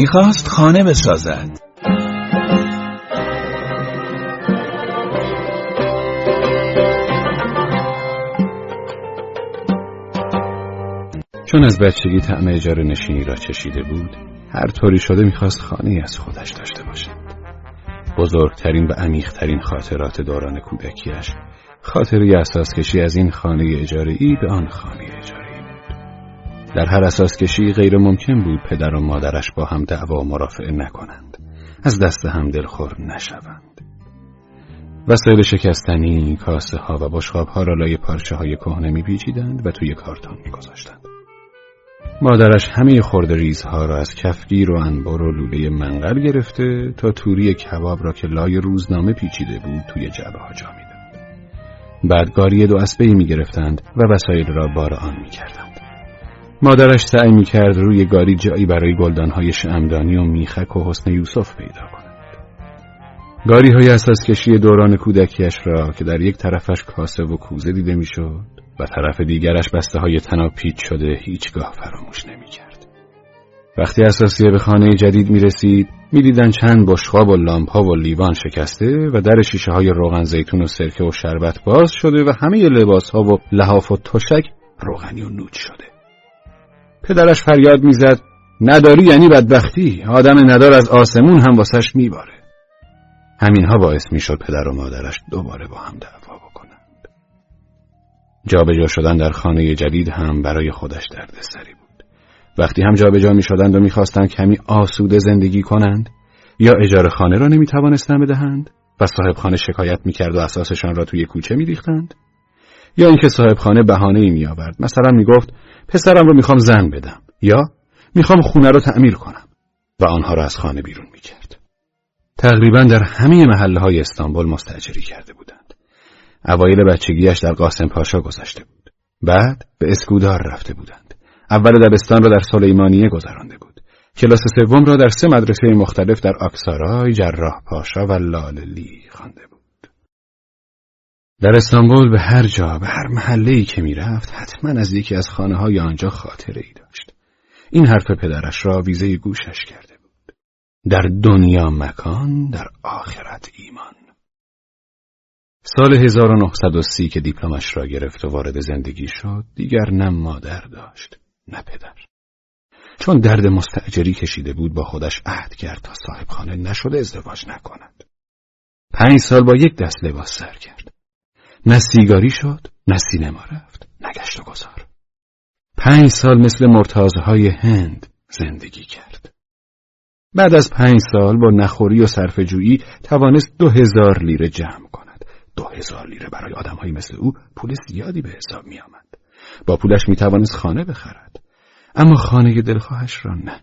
می‌خواست خانه بسازد. چون از بچگی طعم اجاره نشینی را چشیده بود هر طوری شده می‌خواست خانه از خودش داشته باشد. بزرگترین و عمیقترین خاطرات دوران کودکیش خاطری اساس کشی از این خانه اجاره ای به آن خانه اجاره. در هر اساس کشی غیر ممکن بود پدر و مادرش با هم دعوا مرافعه نکنند از دست هم دلخور نشوند وسایل شکستنی، کاسه ها و بشقاب ها را لای پارچه های کهنه می و توی کارتون می گذاشتند. مادرش همه ریزها را از کفگیر و انبار و لوله منقل گرفته تا توری کباب را که لای روزنامه پیچیده بود توی جعبه ها جا می‌داد. بعد گاری دو اسبه می گرفتند و وسایل را بار آن می کردند. مادرش سعی می کرد روی گاری جایی برای گلدانهای شمدانی و میخک و حسن یوسف پیدا کند. گاری های اساس کشی دوران کودکیش را که در یک طرفش کاسه و کوزه دیده می‌شد و طرف دیگرش بسته های پیچ شده هیچگاه فراموش نمی کرد. وقتی اساسیه به خانه جدید می رسید می دیدن چند بشخاب و لامپ ها و لیوان شکسته و در شیشه های روغن زیتون و سرکه و شربت باز شده و همه لباس ها و لحاف و تشک روغنی و نوچ شده. پدرش فریاد می‌زد نداری یعنی بدبختی؟ آدم ندار از آسمون هم واسش میباره. همینها باعث می‌شد پدر و مادرش دوباره با هم دعوا جابجا شدن در خانه جدید هم برای خودش دردسری بود. وقتی هم جابجا می شدند و می‌خواستند کمی آسوده زندگی کنند یا اجاره خانه را نمی توانستند بدهند و صاحب خانه شکایت می کرد و اساسشان را توی کوچه می ریختند یا اینکه صاحب خانه بهانه ای می آورد مثلا می گفت پسرم رو می‌خوام زن بدم یا می‌خوام خونه رو تعمیر کنم و آنها را از خانه بیرون می کرد. تقریبا در همه محله های استانبول مستجری کرده بودند. اوایل بچگیش در قاسم پاشا گذشته بود. بعد به اسکودار رفته بودند. اول دبستان را در سلیمانیه گذرانده بود. کلاس سوم را در سه مدرسه مختلف در آکسارای، جراح پاشا و لاللی خوانده. در استانبول به هر جا به هر محله ای که می‌رفت حتما از یکی از خانه های آنجا خاطره ای داشت. این حرف پدرش را ویزه گوشش کرده بود. در دنیا مکان در آخرت ایمان. سال 1930 که دیپلمش را گرفت و وارد زندگی شد دیگر نه مادر داشت نه پدر چون درد مستعجری کشیده بود با خودش عهد کرد تا صاحب خانه نشده ازدواج نکند پنج سال با یک دست لباس سر کرد نه سیگاری شد نه سینما رفت نه گشت و گذار پنج سال مثل مرتازهای هند زندگی کرد بعد از پنج سال با نخوری و صرفه‌جویی توانست دو هزار لیره جمع کند دو هزار لیره برای آدمهایی مثل او پول زیادی به حساب می آمد. با پولش می توانست خانه بخرد. اما خانه دلخواهش را نه.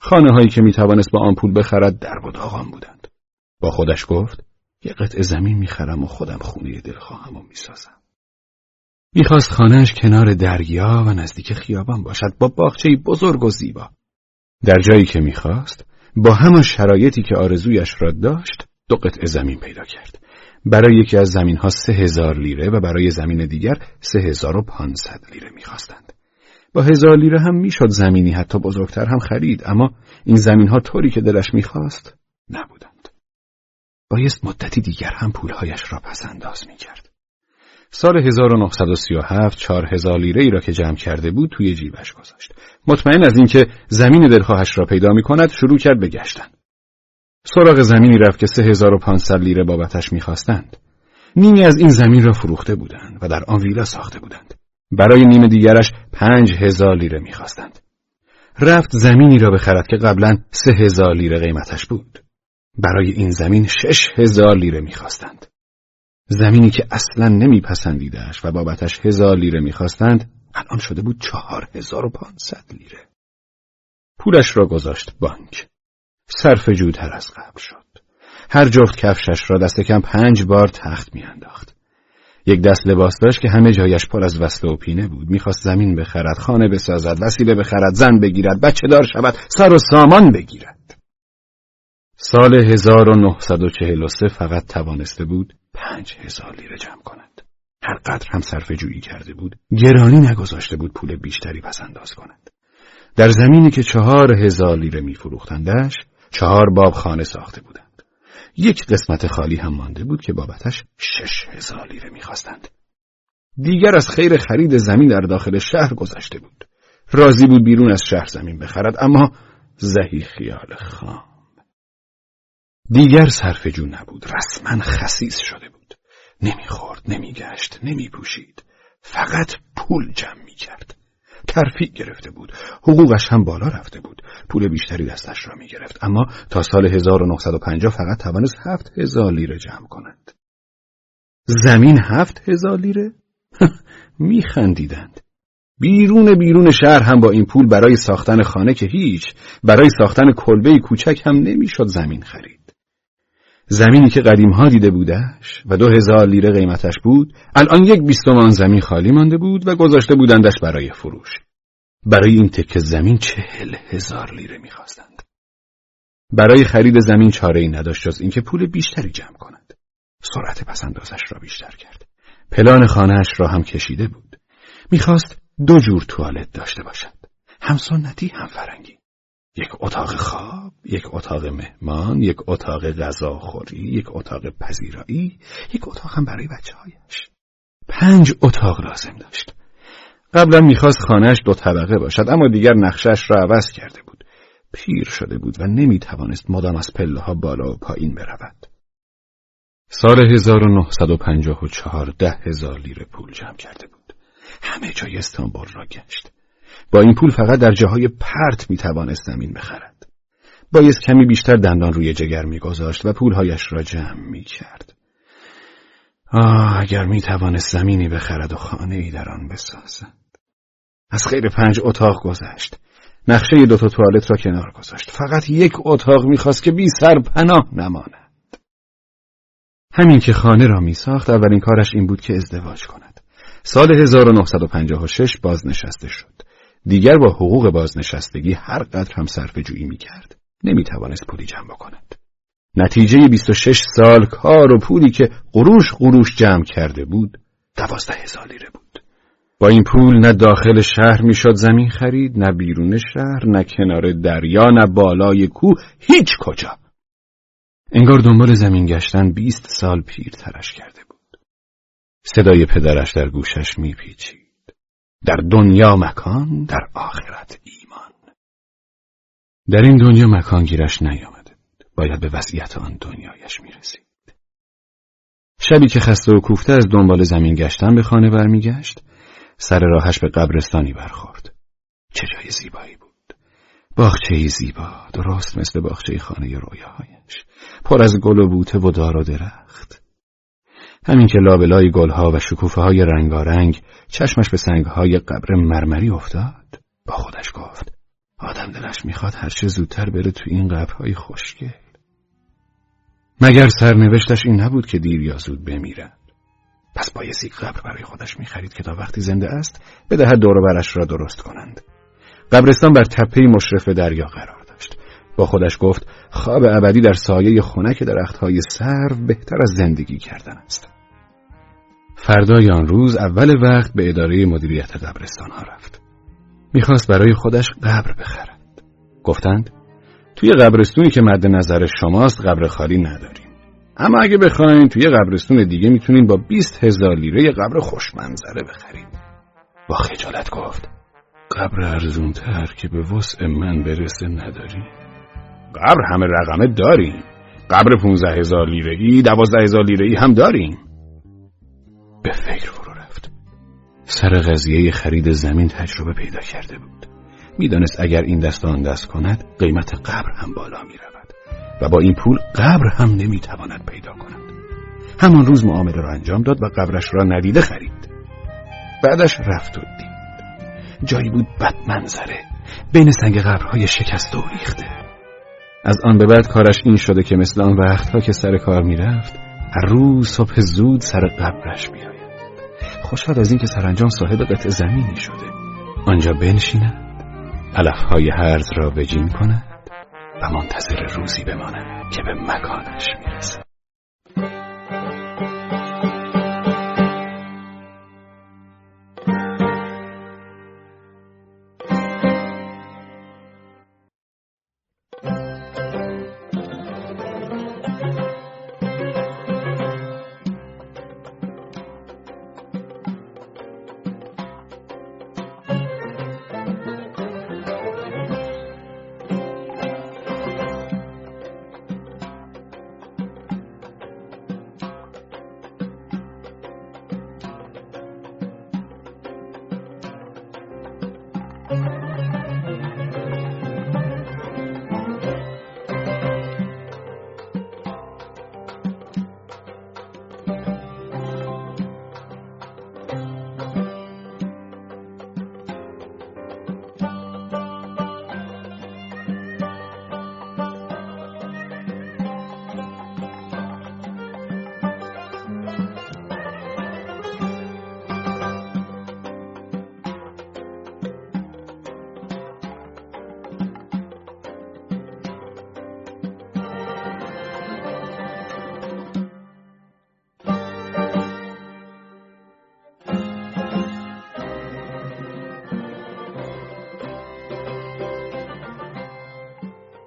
خانه هایی که می توانست با آن پول بخرد در و داغان بودند. با خودش گفت یه قطع زمین می‌خرم و خودم خونه دلخواهم و می‌سازم. می‌خواست خانهش کنار دریا و نزدیک خیابان باشد با باغچه بزرگ و زیبا. در جایی که می‌خواست با همان شرایطی که آرزویش را داشت دو قطع زمین پیدا کرد. برای یکی از زمین ها سه هزار لیره و برای زمین دیگر سه هزار و پانصد لیره می‌خواستند. با هزار لیره هم می‌شد زمینی حتی بزرگتر هم خرید اما این زمین ها طوری که دلش می‌خواست نبودند. بایست مدتی دیگر هم پولهایش را پس انداز می‌کرد. سال 1937 چهار هزار لیره ای را که جمع کرده بود توی جیبش گذاشت. مطمئن از اینکه زمین دلخواهش را پیدا می کند شروع کرد به گشتن. سراغ زمینی رفت که 3500 لیره بابتش می‌خواستند. نیمی از این زمین را فروخته بودند و در آن ویلا ساخته بودند. برای نیم دیگرش پنج هزار لیره می‌خواستند. رفت زمینی را بخرد که قبلا سه هزار لیره قیمتش بود. برای این زمین شش هزار لیره می‌خواستند. زمینی که اصلا نمیپسندیدش و بابتش هزار لیره می‌خواستند الان شده بود چهار هزار و پانصد لیره. پولش را گذاشت بانک. صرف جودتر از قبل شد. هر جفت کفشش را دست کم پنج بار تخت میانداخت. یک دست لباس داشت که همه جایش پر از وصله و پینه بود. می‌خواست زمین بخرد، خانه بسازد، وسیله بخرد، زن بگیرد، بچه دار شود، سر و سامان بگیرد. سال 1943 فقط توانسته بود پنج هزار لیره جمع کند. هر قدر هم صرف جویی کرده بود، گرانی نگذاشته بود پول بیشتری پس انداز کند. در زمینی که چهار هزار لیره میفروختندش چهار باب خانه ساخته بودند یک قسمت خالی هم مانده بود که بابتش شش هزار لیره می‌خواستند دیگر از خیر خرید زمین در داخل شهر گذشته بود راضی بود بیرون از شهر زمین بخرد اما زهی خیال خام دیگر صرف جو نبود. رسما خسیس شده بود. نمی‌خورد نمیگشت نمیپوشید. فقط پول جمع می‌کرد. ترفیع گرفته بود. حقوقش هم بالا رفته بود. پول بیشتری دستش را می‌گرفت. اما تا سال 1950 فقط توانست هفت هزار لیره جمع کند. زمین هفت هزار لیره؟ میخندیدند. بیرون بیرون شهر هم با این پول برای ساختن خانه که هیچ برای ساختن کلبه کوچک هم نمی‌شد زمین خرید. زمینی که قدیم ها دیده بودش و دو هزار لیره قیمتش بود الان یک بیستمان زمین خالی مانده بود و گذاشته بودندش برای فروش. برای این تکه زمین چهل هزار لیره می‌خواستند. برای خرید زمین چاره ای نداشت جز اینکه پول بیشتری جمع کند. سرعت پسندازش را بیشتر کرد. پلان خانهاش را هم کشیده بود. می‌خواست دو جور توالت داشته باشد. هم سنتی هم فرنگی یک اتاق خواب یک اتاق مهمان یک اتاق غذاخوری یک اتاق پذیرایی یک اتاق هم برای بچه هایش پنج اتاق لازم داشت. قبلا می‌خواست خانهش دو طبقه باشد اما دیگر نقشش را عوض کرده بود. پیر شده بود و نمی‌توانست مدام از پله ها بالا و پایین برود. سال 1954 ده هزار لیره پول جمع کرده بود. همه جای استانبول را گشت. با این پول فقط در جاهای پرت می‌توانست زمین بخرد. بایست کمی بیشتر دندان روی جگر میگذاشت و پولهایش را جمع می‌کرد. آه اگر می‌توانست زمینی بخرد و خانه ای در آن بسازد. از خیر پنج اتاق گذشت. نقشه دوتا توالت را کنار گذاشت. فقط یک اتاق می‌خواست که بی سر پناه نماند. همین که خانه را میساخت اولین کارش این بود که ازدواج کند. سال 1956 بازنشسته شد. دیگر با حقوق بازنشستگی هر قدر هم صرف جویی می کرد. نمی توانست پولی جمع بکند. نتیجه 26 سال کار و پولی که قروش قروش جمع کرده بود دوازده هزار لیره بود. با این پول نه داخل شهر می‌شد زمین خرید نه بیرون شهر نه کنار دریا نه بالای کوه هیچ کجا. انگار دنبال زمین گشتن بیست سال پیر ترش کرده بود. صدای پدرش در گوشش میپیچید. در دنیا مکان در آخرت ایمان. در این دنیا مکان گیرش نیامده. باید به وضعیت آن دنیایش می‌رسید. شبی که خسته و کوفته از دنبال زمین گشتن به خانه برمیگشت سر راهش به قبرستانی برخورد. چه جای زیبایی بود. باغچه زیبا درست مثل باغچه خانه رویاهایش. پر از گل و بوته و دار و درخت. همین که لابلای گلها و شکوفه های رنگارنگ چشمش به سنگهای قبر مرمری افتاد با خودش گفت آدم دلش می‌خواد هرچه زودتر بره تو این قبرهای خوشگل. مگر سرنوشتش این نبود که دیر یا زود بمیرد؟ پس بایستی قبر برای خودش می‌خرید که تا وقتی زنده است بدهد دور برش را درست کنند. قبرستان بر تپه مشرف دریا قرار داشت. با خودش گفت خواب ابدی در سایه خنک درختهای سرو بهتر از زندگی کردن است. فردای آن روز اول وقت به اداره مدیریت قبرستان ها رفت. می‌خواست برای خودش قبر بخرد. گفتند توی قبرستونی که مد نظر شماست قبر خالی نداریم. اما اگه بخواین توی قبرستون دیگه می‌تونین با 20 هزار لیره قبر خوشمنظره بخرید. با خجالت گفت قبر ارزونتر که به وسع من برسه نداریم. قبر همه رقمه داریم. قبر 15 هزار لیره ای، 12 هزار لیره ای هم داریم. به فکر فرو رفت. سر قضیه خرید زمین تجربه پیدا کرده بود. می‌دانست اگر این دست آن دست کند قیمت قبر هم بالا می رود و با این پول قبر هم نمی‌تواند پیدا کند. همان روز معامله را انجام داد و قبرش را ندیده خرید. بعدش رفت و دید. جایی بود بد منظره بین سنگ قبرهای شکست و ریخته. از آن به بعد کارش این شده که مثل آن وقتها که سر کار می‌رفت هر روز صبح زود سر قبرش بیاید خوشحال از اینکه سرانجام صاحب قطع زمینی شده. آنجا بنشیند علفهای هرز را بجین کند و منتظر روزی بماند که به مکانش می‌رسد.